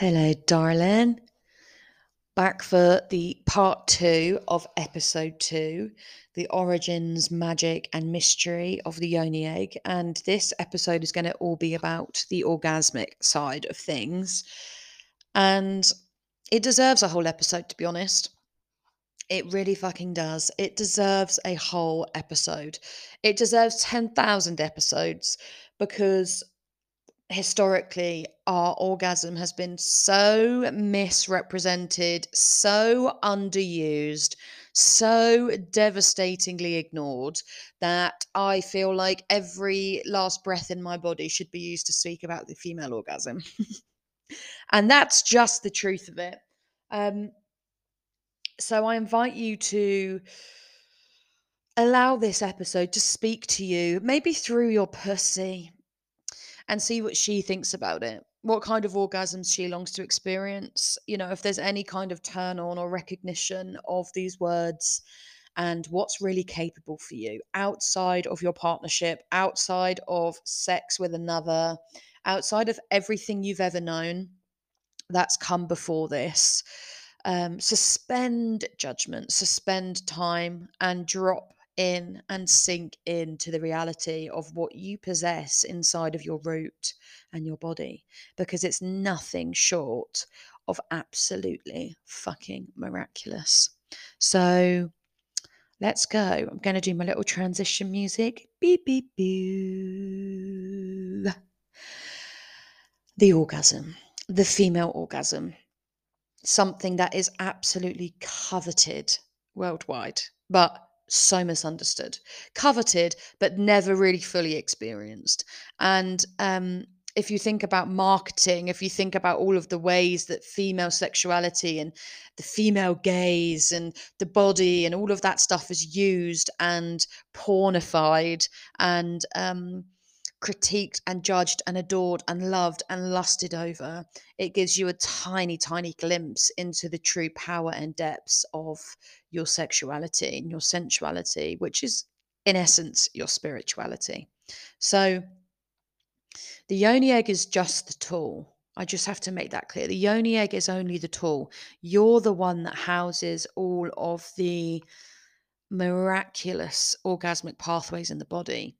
Hello, darling. Back for the part two of episode two the origins, magic, and mystery of the yoni egg. And this episode is going to all be about the orgasmic side of things. And it deserves a whole episode, to be honest. It really fucking does. It deserves a whole episode. It deserves 10,000 episodes because historically our orgasm has been so misrepresented, so underused, so devastatingly ignored that I feel like every last breath in my body should be used to speak about the female orgasm. and that's just the truth of it. Um, so I invite you to allow this episode to speak to you, maybe through your pussy, and see what she thinks about it. What kind of orgasms she longs to experience. You know, if there's any kind of turn on or recognition of these words and what's really capable for you outside of your partnership, outside of sex with another, outside of everything you've ever known that's come before this. Um, suspend judgment, suspend time, and drop in and sink into the reality of what you possess inside of your root and your body because it's nothing short of absolutely fucking miraculous. So let's go. I'm going to do my little transition music. Beep, beep, boo. The orgasm, the female orgasm, something that is absolutely coveted worldwide, but so misunderstood, coveted, but never really fully experienced. And um, if you think about marketing, if you think about all of the ways that female sexuality and the female gaze and the body and all of that stuff is used and pornified and um, critiqued and judged and adored and loved and lusted over, it gives you a tiny, tiny glimpse into the true power and depths of your sexuality and your sensuality, which is, in essence, your spirituality. So, the yoni egg is just the tool. I just have to make that clear. The yoni egg is only the tool. You're the one that houses all of the miraculous orgasmic pathways in the body.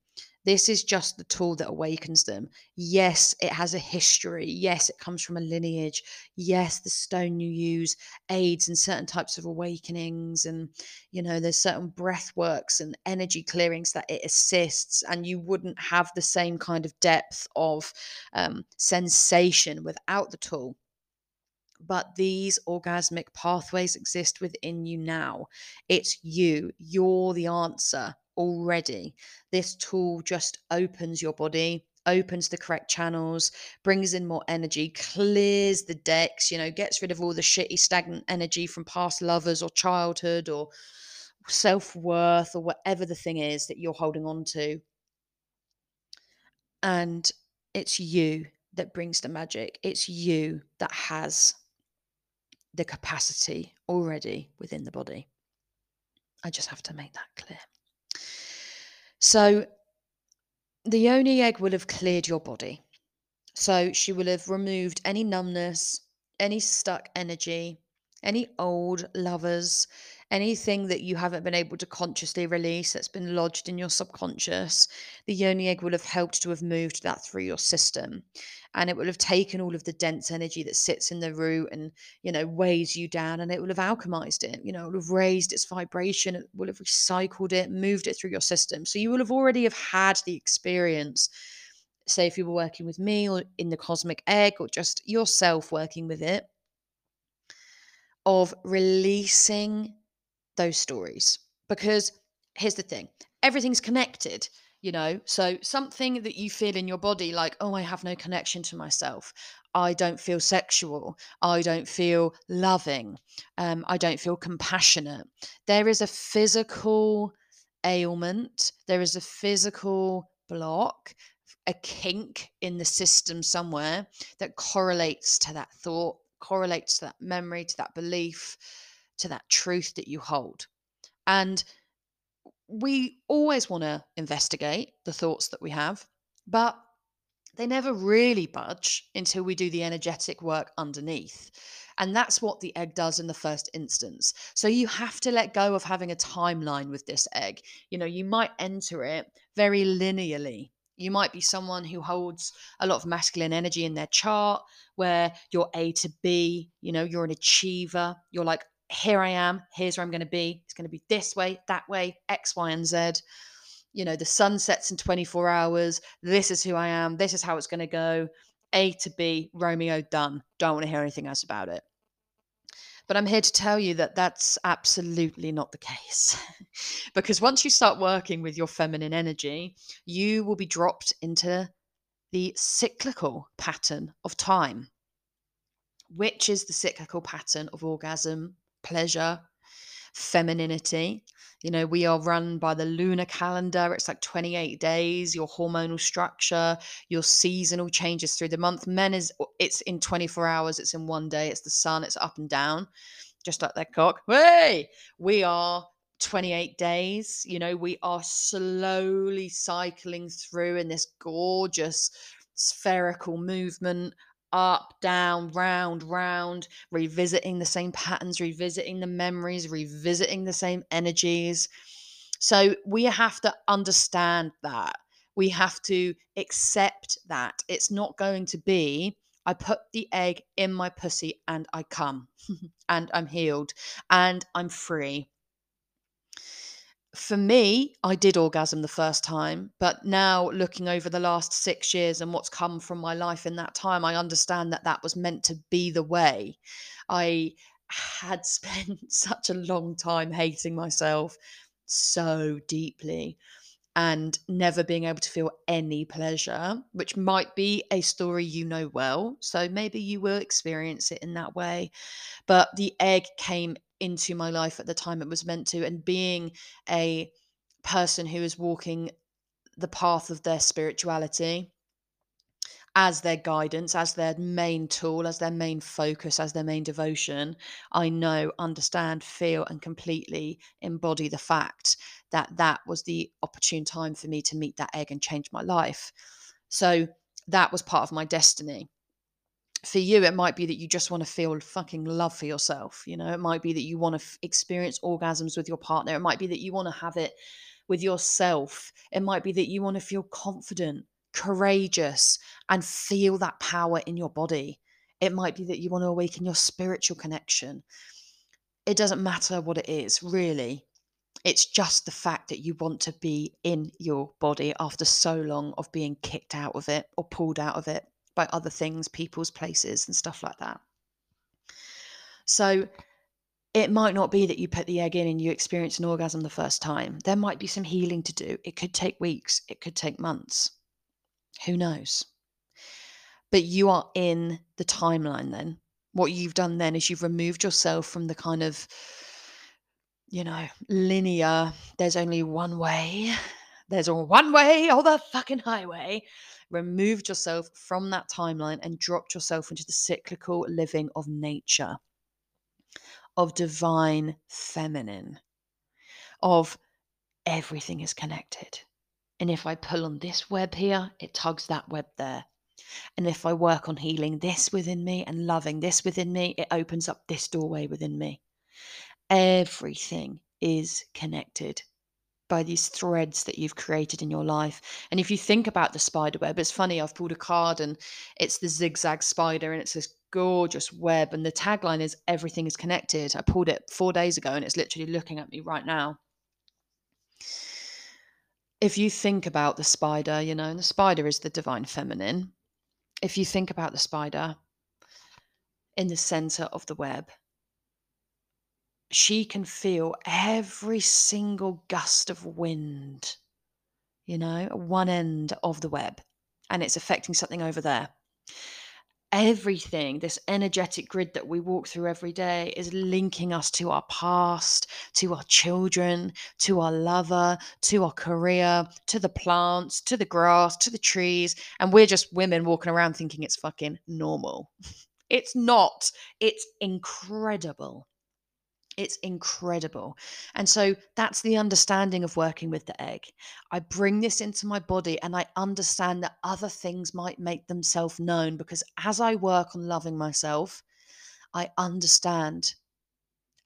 This is just the tool that awakens them. Yes, it has a history. Yes, it comes from a lineage. Yes, the stone you use aids in certain types of awakenings. And, you know, there's certain breath works and energy clearings that it assists. And you wouldn't have the same kind of depth of um, sensation without the tool but these orgasmic pathways exist within you now. It's you. You're the answer already. This tool just opens your body, opens the correct channels, brings in more energy, clears the decks, you know, gets rid of all the shitty, stagnant energy from past lovers or childhood or self worth or whatever the thing is that you're holding on to. And it's you that brings the magic. It's you that has the capacity already within the body. I just have to make that clear. So the yoni egg will have cleared your body. So she will have removed any numbness, any stuck energy, any old lovers, anything that you haven't been able to consciously release that's been lodged in your subconscious. The yoni egg will have helped to have moved that through your system and it will have taken all of the dense energy that sits in the root and you know weighs you down and it will have alchemized it you know it will have raised its vibration it will have recycled it moved it through your system so you will have already have had the experience say if you were working with me or in the cosmic egg or just yourself working with it of releasing those stories because here's the thing everything's connected you know? So something that you feel in your body like oh i have no connection to myself. I don't feel sexual. I don't feel loving. Um, i don't feel compassionate. There is a physical ailment. There is a physical block a kink in the system somewhere that correlates to that thought correlates to that memory to that belief to that truth that you hold and we always want to investigate the thoughts that we have, but they never really budge until we do the energetic work underneath. And that's what the egg does in the first instance. So you have to let go of having a timeline with this egg. You know, you might enter it very linearly. You might be someone who holds a lot of masculine energy in their chart where you're A to B, you know, you're an achiever. You're like, here I am, here's where I'm going to be. It's going to be this way, that way, X, Y, and Z you know, the sun sets in 24 hours. This is who I am. This is how it's going to go. A to B, Romeo, done. Don't want to hear anything else about it. But I'm here to tell you that that's absolutely not the case. because once you start working with your feminine energy, you will be dropped into the cyclical pattern of time, which is the cyclical pattern of orgasm, pleasure, femininity. You know, we are run by the lunar calendar. It's like 28 days, your hormonal structure, your seasonal changes through the month. Men is it's in 24 hours, it's in one day, it's the sun, it's up and down, just like that cock. Hey, we are 28 days. You know, we are slowly cycling through in this gorgeous spherical movement up, down, round, round, revisiting the same patterns, revisiting the memories, revisiting the same energies. So we have to understand that. We have to accept that. It's not going to be, I put the egg in my pussy and I come and I'm healed and I'm free for me, I did orgasm the first time, but now looking over the last six years and what's come from my life in that time, I understand that that was meant to be the way. I had spent such a long time hating myself so deeply and never being able to feel any pleasure, which might be a story you know well. So maybe you will experience it in that way. But the egg came into my life at the time it was meant to and being a person who is walking the path of their spirituality as their guidance, as their main tool, as their main focus, as their main devotion, I know, understand, feel, and completely embody the fact that that was the opportune time for me to meet that egg and change my life. So that was part of my destiny for you it might be that you just want to feel fucking love for yourself you know? It might be that you want to f- experience orgasms with your partner. It might be that you want to have it with yourself. It might be that you want to feel confident courageous and feel that power in your body. It might be that you want to awaken your spiritual connection. It doesn't matter what it is really. It's just the fact that you want to be in your body after so long of being kicked out of it or pulled out of it by other things, people's places, and stuff like that. So it might not be that you put the egg in and you experience an orgasm the first time. There might be some healing to do. It could take weeks, it could take months. Who knows? But you are in the timeline then. What you've done then is you've removed yourself from the kind of, you know, linear, there's only one way, there's a one way or the fucking highway removed yourself from that timeline and dropped yourself into the cyclical living of nature, of divine feminine, of everything is connected. And if I pull on this web here, it tugs that web there. And if I work on healing this within me and loving this within me, it opens up this doorway within me. Everything is connected by these threads that you've created in your life. And if you think about the spider web, it's funny, I've pulled a card and it's the zigzag spider and it's this gorgeous web. And the tagline is everything is connected. I pulled it four days ago and it's literally looking at me right now. If you think about the spider, you know, and the spider is the divine feminine. If you think about the spider in the center of the web, she can feel every single gust of wind, you know, one end of the web, and it's affecting something over there. Everything, this energetic grid that we walk through every day, is linking us to our past, to our children, to our lover, to our career, to the plants, to the grass, to the trees. And we're just women walking around thinking it's fucking normal. It's not, it's incredible It's incredible. And so that's the understanding of working with the egg. I bring this into my body and I understand that other things might make themselves known because as I work on loving myself, I understand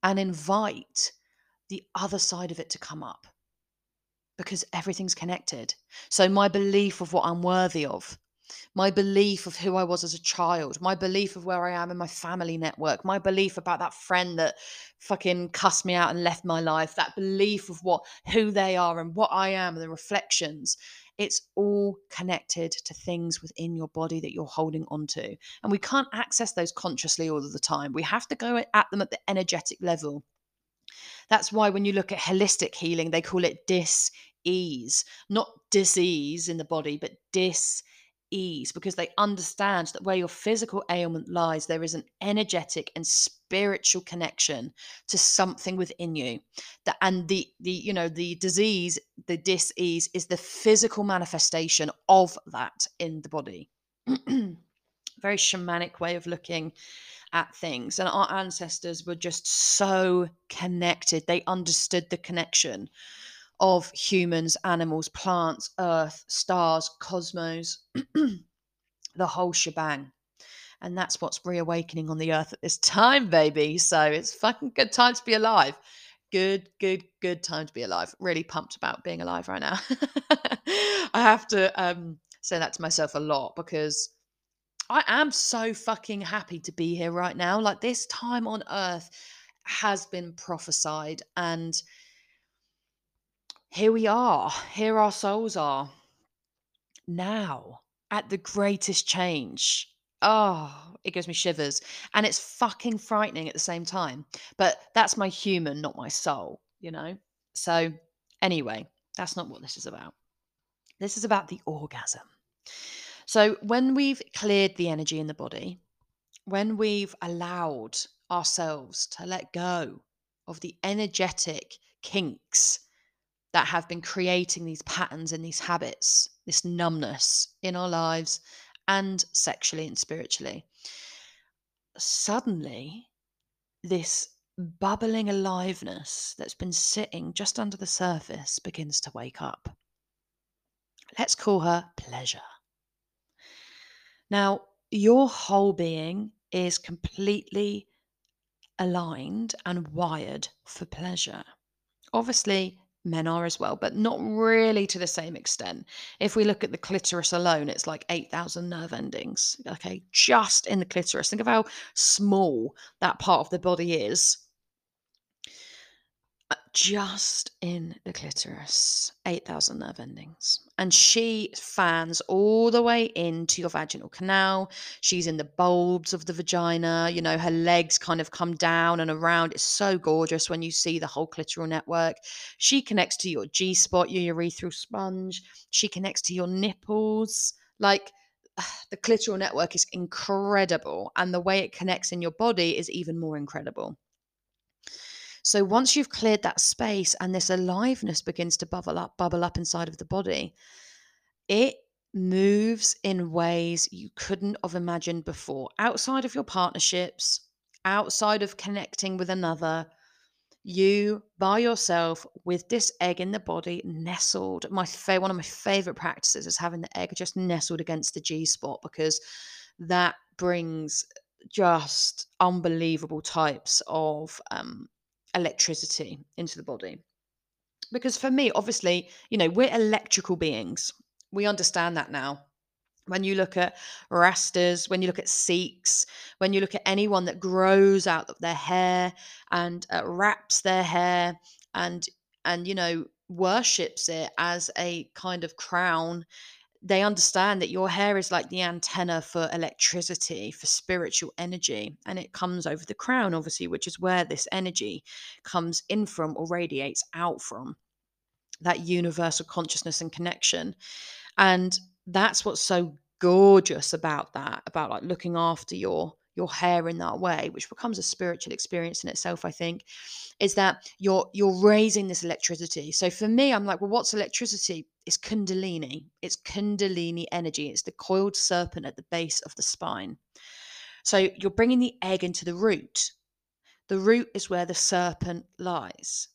and invite the other side of it to come up because everything's connected. So, my belief of what I'm worthy of, my belief of who I was as a child, my belief of where I am in my family network, my belief about that friend that fucking cussed me out and left my life, that belief of what who they are and what I am and the reflections. It's all connected to things within your body that you're holding onto. And we can't access those consciously all of the time. We have to go at them at the energetic level. That's why when you look at holistic healing, they call it dis ease, not disease in the body, but dis ease, because they understand that where your physical ailment lies, there is an energetic and spiritual connection to something within you. That and the the you know the disease, the dis ease, is the physical manifestation of that in the body. Very shamanic way of looking at things. And our ancestors were just so connected. They understood the connection of humans, animals, plants, earth, stars, cosmos, the whole shebang. And that's what's reawakening on the earth at this time, baby. So it's fucking good time to be alive. Good, good, good time to be alive. Really pumped about being alive right now. I have to um, say that to myself a lot because I am so fucking happy to be here right now. Like this time on earth has been prophesied and here we are. Here our souls are. Now at the greatest change. Oh, it gives me shivers. And it's fucking frightening at the same time. But that's my human, not my soul, you know? So, anyway, that's not what this is about. This is about the orgasm. So, when we've cleared the energy in the body, when we've allowed ourselves to let go of the energetic kinks that have been creating these patterns and these habits, this numbness in our lives and sexually and spiritually, suddenly this bubbling aliveness that's been sitting just under the surface begins to wake up. Let's call her pleasure. Now, your whole being is completely aligned and wired for pleasure. Obviously, men are as well, but not really to the same extent. If we look at the clitoris alone, it's like 8,000 nerve endings. Okay, just in the clitoris. Think of how small that part of the body is Uh, just in the clitoris, 8,000 nerve endings. And she fans all the way into your vaginal canal. She's in the bulbs of the vagina. You know, her legs kind of come down and around. It's so gorgeous when you see the whole clitoral network. She connects to your G spot, your urethral sponge. She connects to your nipples. Like, the clitoral network is incredible. And the way it connects in your body is even more incredible. So once you've cleared that space and this aliveness begins to bubble up, bubble up inside of the body, it moves in ways you couldn't have imagined before. Outside of your partnerships, outside of connecting with another, you by yourself with this egg in the body nestled. My fa- one of my favorite practices is having the egg just nestled against the G spot because that brings just unbelievable types of um, electricity into the body. Because for me, obviously, you know, we're electrical beings. We understand that now. When you look at Rastas, when you look at Sikhs, when you look at anyone that grows out of their hair and uh, wraps their hair and and you know worships it as a kind of crown they understand that your hair is like the antenna for electricity, for spiritual energy, and it comes over the crown, obviously, which is where this energy comes in from or radiates out from that universal consciousness and connection. And that's what's so gorgeous about that, about like looking after your your hair in that way, which becomes a spiritual experience in itself, I think, is that you're you're raising this electricity. So for me, I'm like, well, what's electricity? It's kundalini. It's kundalini energy. It's the coiled serpent at the base of the spine. So you're bringing the egg into the root. The root is where the serpent lies.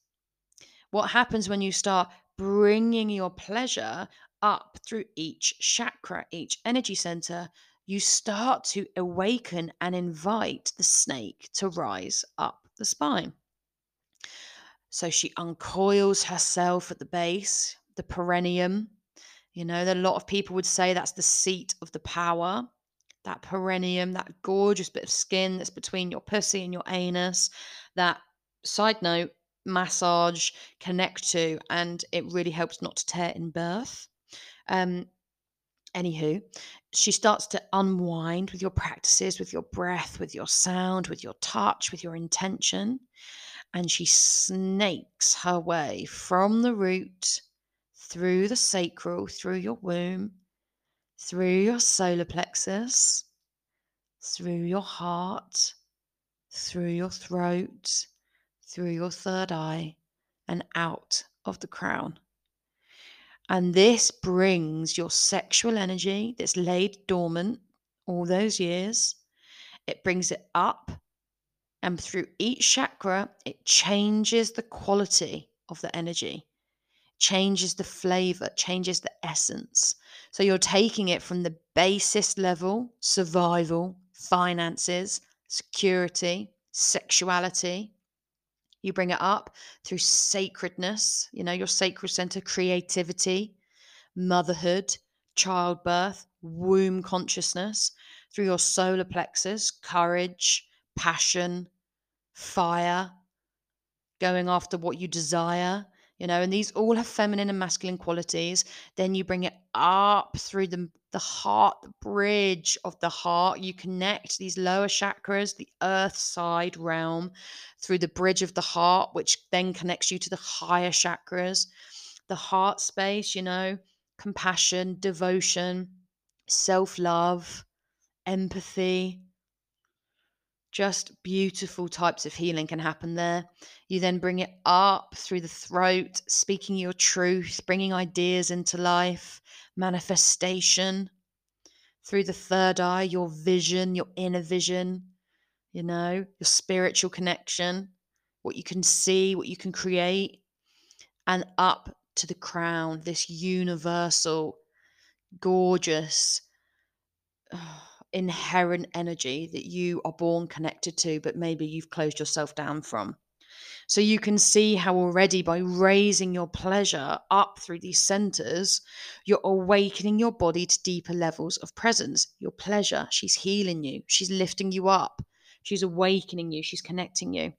What happens when you start bringing your pleasure up through each chakra, each energy center? You start to awaken and invite the snake to rise up the spine. So she uncoils herself at the base, the perineum. You know, a lot of people would say that's the seat of the power. That perineum, that gorgeous bit of skin that's between your pussy and your anus. That side note, massage connect to, and it really helps not to tear in birth. Um, anywho, she starts to unwind with your practices, with your breath, with your sound, with your touch, with your intention and she snakes her way from the root through the sacral, through your womb, through your solar plexus, through your heart, through your throat, through your third eye, and out of the crown. And this brings your sexual energy that's laid dormant all those years, it brings it up and through each chakra, it changes the quality of the energy, changes the flavor, changes the essence. So you're taking it from the basest level survival, finances, security, sexuality. You bring it up through sacredness, you know, your sacral center, creativity, motherhood, childbirth, womb consciousness, through your solar plexus, courage, passion, fire, going after what you desire, you know, and these all have feminine and masculine qualities. Then you bring it up through the, the heart, the bridge of the heart. You connect these lower chakras, the earth side realm, through the bridge of the heart, which then connects you to the higher chakras, the heart space, you know, compassion, devotion, self love, empathy, just beautiful types of healing can happen there. You then bring it up through the throat, speaking your truth, bringing ideas into life, manifestation through the third eye, your vision, your inner vision, you know, your spiritual connection, what you can see, what you can create, and up to the crown, this universal, gorgeous. Oh, inherent energy that you are born connected to, but maybe you've closed yourself down from. So you can see how already by raising your pleasure up through these centers, you're awakening your body to deeper levels of presence. Your pleasure, she's healing you, she's lifting you up, she's awakening you, she's connecting you.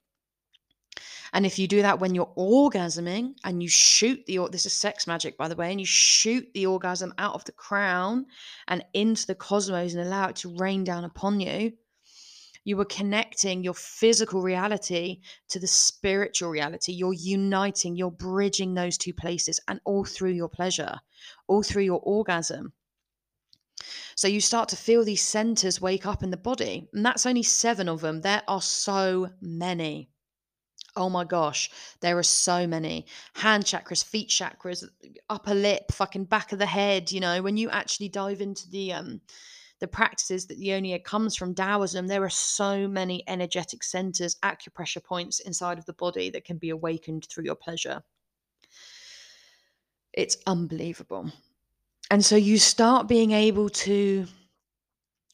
And if you do that when you're orgasming and you shoot the, this is sex magic, by the way, and you shoot the orgasm out of the crown and into the cosmos and allow it to rain down upon you, you are connecting your physical reality to the spiritual reality. You're uniting, you're bridging those two places, and all through your pleasure, all through your orgasm. So you start to feel these centers wake up in the body. And that's only seven of them. There are so many. Oh my gosh, there are so many hand chakras, feet chakras, upper lip, fucking back of the head. You know, when you actually dive into the um the practices that the Yoni egg comes from Taoism, there are so many energetic centers, acupressure points inside of the body that can be awakened through your pleasure. It's unbelievable. And so you start being able to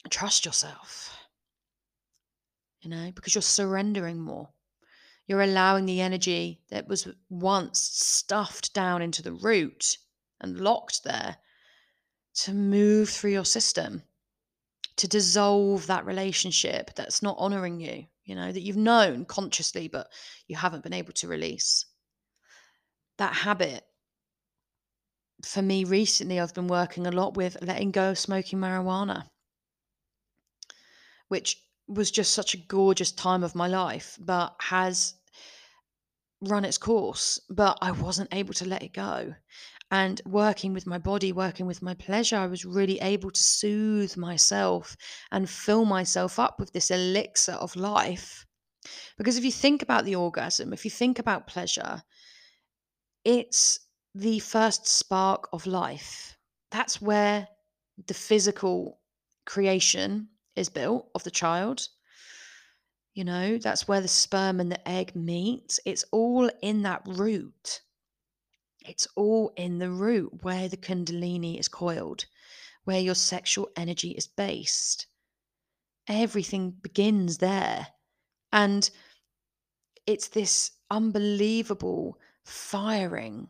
trust yourself, you know, because you're surrendering more. You're allowing the energy that was once stuffed down into the root and locked there to move through your system, to dissolve that relationship that's not honoring you, you know, that you've known consciously, but you haven't been able to release. That habit, for me recently, I've been working a lot with letting go of smoking marijuana, which was just such a gorgeous time of my life, but has run its course. But I wasn't able to let it go. And working with my body, working with my pleasure, I was really able to soothe myself and fill myself up with this elixir of life. Because if you think about the orgasm, if you think about pleasure, it's the first spark of life. That's where the physical creation is built of the child. You know, that's where the sperm and the egg meet. It's all in that root. It's all in the root where the Kundalini is coiled, where your sexual energy is based. Everything begins there. And it's this unbelievable firing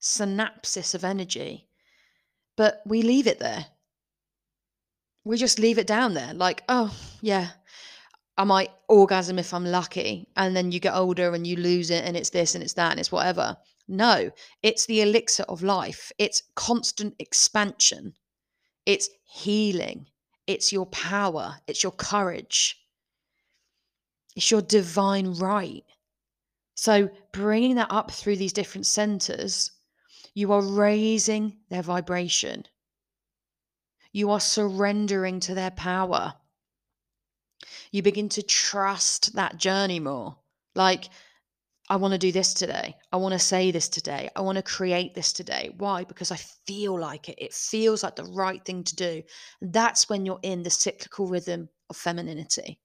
synapsis of energy. But we leave it there. We just leave it down there, like, oh, yeah, I might orgasm if I'm lucky. And then you get older and you lose it, and it's this and it's that and it's whatever. No, it's the elixir of life. It's constant expansion. It's healing. It's your power. It's your courage. It's your divine right. So, bringing that up through these different centers, you are raising their vibration. You are surrendering to their power. You begin to trust that journey more. Like, I want to do this today. I want to say this today. I want to create this today. Why? Because I feel like it. It feels like the right thing to do. And that's when you're in the cyclical rhythm of femininity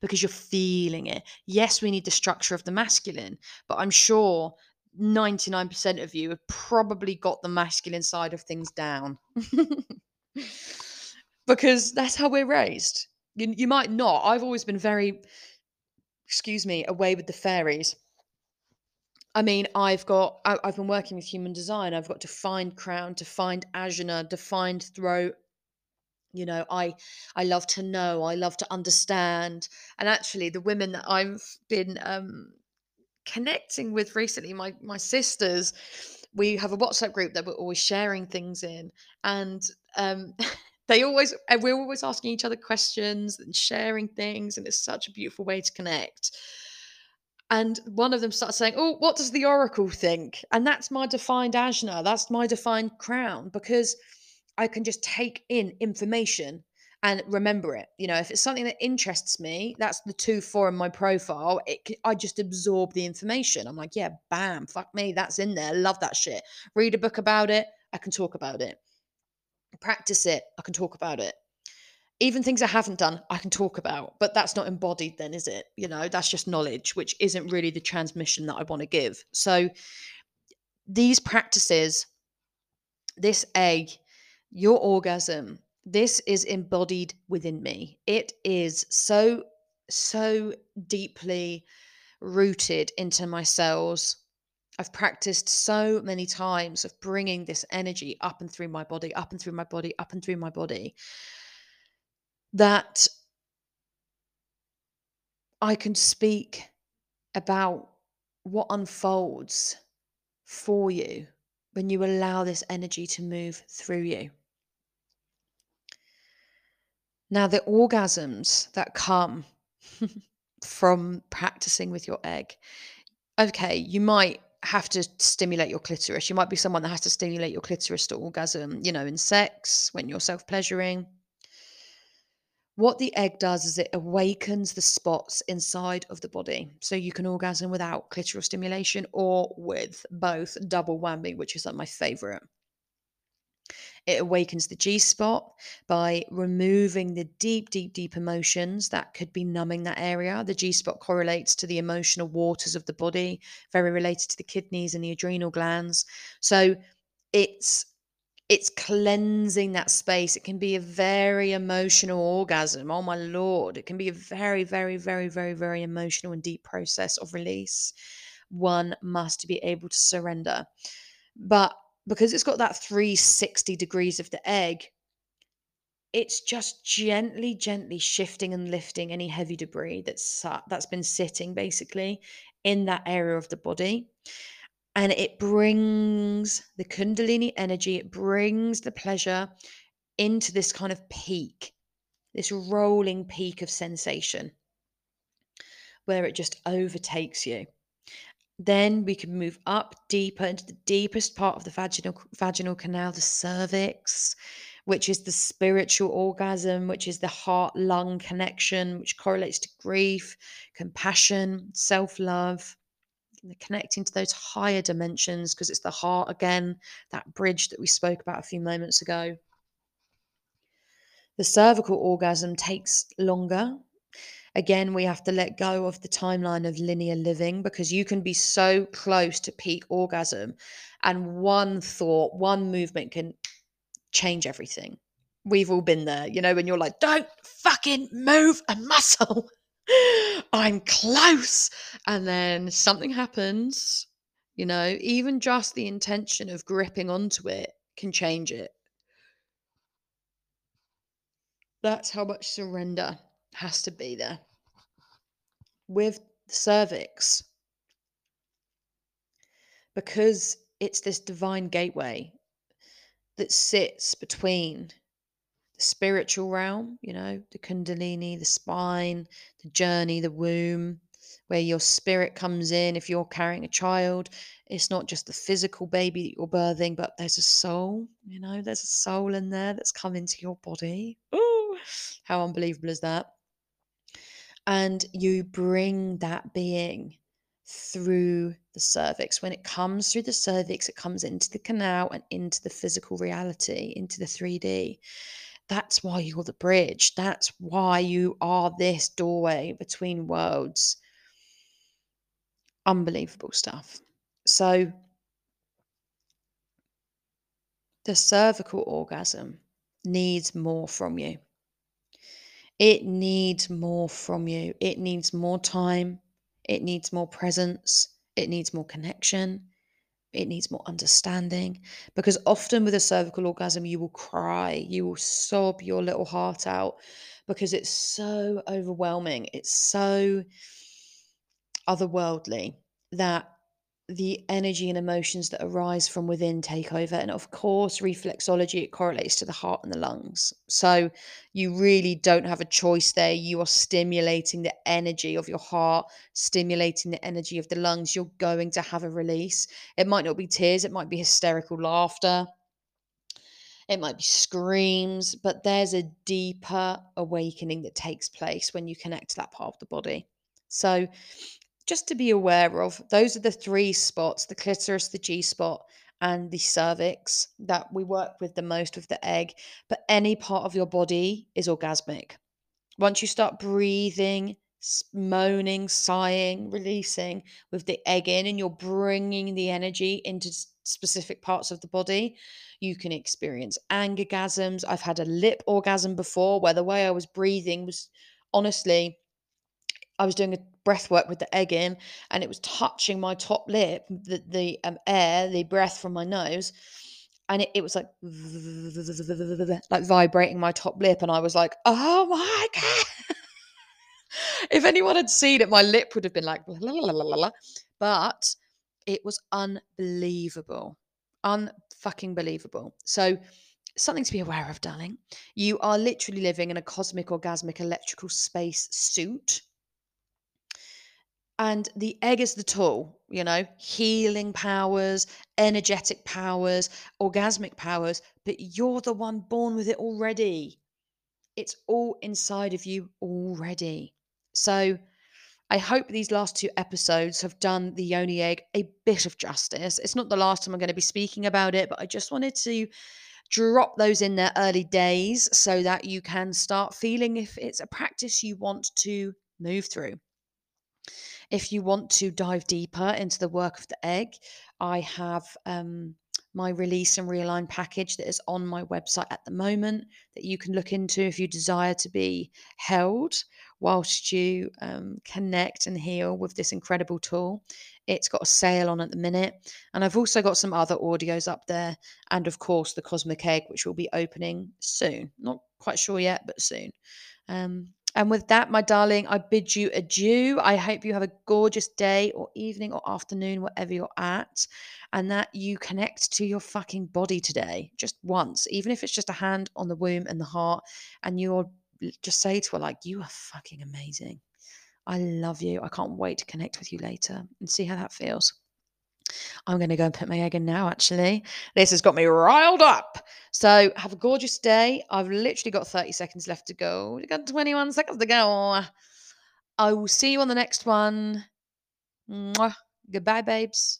because you're feeling it. Yes, we need the structure of the masculine, but I'm sure 99% of you have probably got the masculine side of things down because that's how we're raised. You, you might not. I've always been very, excuse me, away with the fairies. I mean, I've got, I, have been working with human design. I've got defined crown, to defined ajna, defined throat. You know, I, I love to know. I love to understand. And actually, the women that I've been um, connecting with recently, my my sisters, we have a WhatsApp group that we're always sharing things in, and um, they always we're always asking each other questions and sharing things, and it's such a beautiful way to connect. And one of them starts saying, Oh, what does the Oracle think? And that's my defined ajna, that's my defined crown, because I can just take in information and remember it. You know, if it's something that interests me, that's the two four in my profile. It, I just absorb the information. I'm like, yeah, bam, fuck me, that's in there. Love that shit. Read a book about it. I can talk about it. Practice it. I can talk about it even things I haven't done, I can talk about, but that's not embodied, then, is it? You know, that's just knowledge, which isn't really the transmission that I want to give. So, these practices, this egg, your orgasm, this is embodied within me. It is so, so deeply rooted into my cells. I've practiced so many times of bringing this energy up and through my body, up and through my body, up and through my body that I can speak about what unfolds for you when you allow this energy to move through you. Now, the orgasms that come from practicing with your egg, okay, you might have to stimulate your clitoris. You might be someone that has to stimulate your clitoris to orgasm, you know, in sex, when you're self pleasuring what the egg does is it awakens the spots inside of the body. So you can orgasm without clitoral stimulation or with both double whammy, which is like my favorite. It awakens the G spot by removing the deep, deep, deep emotions that could be numbing that area. The G spot correlates to the emotional waters of the body, very related to the kidneys and the adrenal glands. So it's it's cleansing that space. It can be a very emotional orgasm. Oh my lord, it can be a very, very, very, very, very emotional and deep process of release. One must be able to surrender. But because it's got that 360 degrees of the egg, it's just gently, gently shifting and lifting any heavy debris that's that's been sitting basically in that area of the body. And it brings the kundalini energy it brings the pleasure into this kind of peak this rolling peak of sensation where it just overtakes you then we can move up deeper into the deepest part of the vaginal vaginal canal the cervix which is the spiritual orgasm which is the heart lung connection which correlates to grief compassion self-love connecting to those higher dimensions because it's the heart again, that bridge that we spoke about a few moments ago. The cervical orgasm takes longer Again, we have to let go of the timeline of linear living because you can be so close to peak orgasm, and one thought, one movement can change everything. We've all been there, you know, when you're like, don't fucking move a muscle. I'm close. And then something happens, you know, even just the intention of gripping onto it can change it. That's how much surrender has to be there. With the cervix, because it's this divine gateway that sits between the spiritual realm, you know, the Kundalini, the spine, the journey, the womb, where your spirit comes in. If you're carrying a child, it's not just the physical baby that you're birthing, but there's a soul, you know, there's a soul in there that's come into your body. Ooh, how unbelievable is that? And you bring that being through the cervix. When it comes through the cervix, it comes into the canal and into the physical reality, into the 3D. That's why you're the bridge. That's why you are this doorway between worlds. Unbelievable stuff. So, the cervical orgasm needs more from you. It needs more from you. It needs more time. It needs more presence. It needs more connection. It needs more understanding. Because often with a cervical orgasm, you will cry, you will sob your little heart out because it's so overwhelming. It's so otherworldly that the energy and emotions that arise from within take over. And of course, reflexology, it correlates to the heart and the lungs. So you really don't have a choice there. You are stimulating the energy of your heart, stimulating the energy of the lungs. You're going to have a release. It might not be tears, it might be hysterical laughter. It might be screams, but there's a deeper awakening that takes place when you connect to that part of the body. So, just to be aware of. Those are the three spots the clitoris, the G spot, and the cervix that we work with the most with the egg. But any part of your body is orgasmic. Once you start breathing, moaning, sighing, releasing with the egg in, and you're bringing the energy into specific parts of the body, you can experience energasms. I've had a lip orgasm before where the way I was breathing was honestly I was doing a breath work with the egg in and it was touching my top lip, the, the um, air, the breath from my nose. And it, it was like, like vibrating my top lip. And I was like, oh my God. if anyone had seen it, my lip would have been like, but it was unbelievable. Unfucking believable. So, something to be aware of, darling. You are literally living in a cosmic, orgasmic, electrical space suit and the egg is the tool, you know, healing powers, energetic powers, orgasmic powers, but you're the one born with it already. It's all inside of you already. So I hope these last two episodes have done the yoni egg a bit of justice. It's not the last time I'm going to be speaking about it, but I just wanted to drop those in their early days so that you can start feeling if it's a practice you want to move through. If you want to dive deeper into the work of the egg, I have um, my release and realign package that is on my website at the moment that you can look into if you desire to be held whilst you um, connect and heal with this incredible tool. It's got a sale on at the minute. And I've also got some other audios up there. And of course, the Cosmic Egg, which will be opening soon. Not quite sure yet, but soon. Um, and with that, my darling, I bid you adieu. I hope you have a gorgeous day or evening or afternoon, wherever you're at, and that you connect to your fucking body today, just once, even if it's just a hand on the womb and the heart, and you'll just say to her, like, you are fucking amazing. I love you. I can't wait to connect with you later and see how that feels. I'm going to go and put my egg in now, actually. This has got me riled up. So have a gorgeous day. I've literally got 30 seconds left to go. We've got 21 seconds to go. I will see you on the next one. Mwah. Goodbye, babes.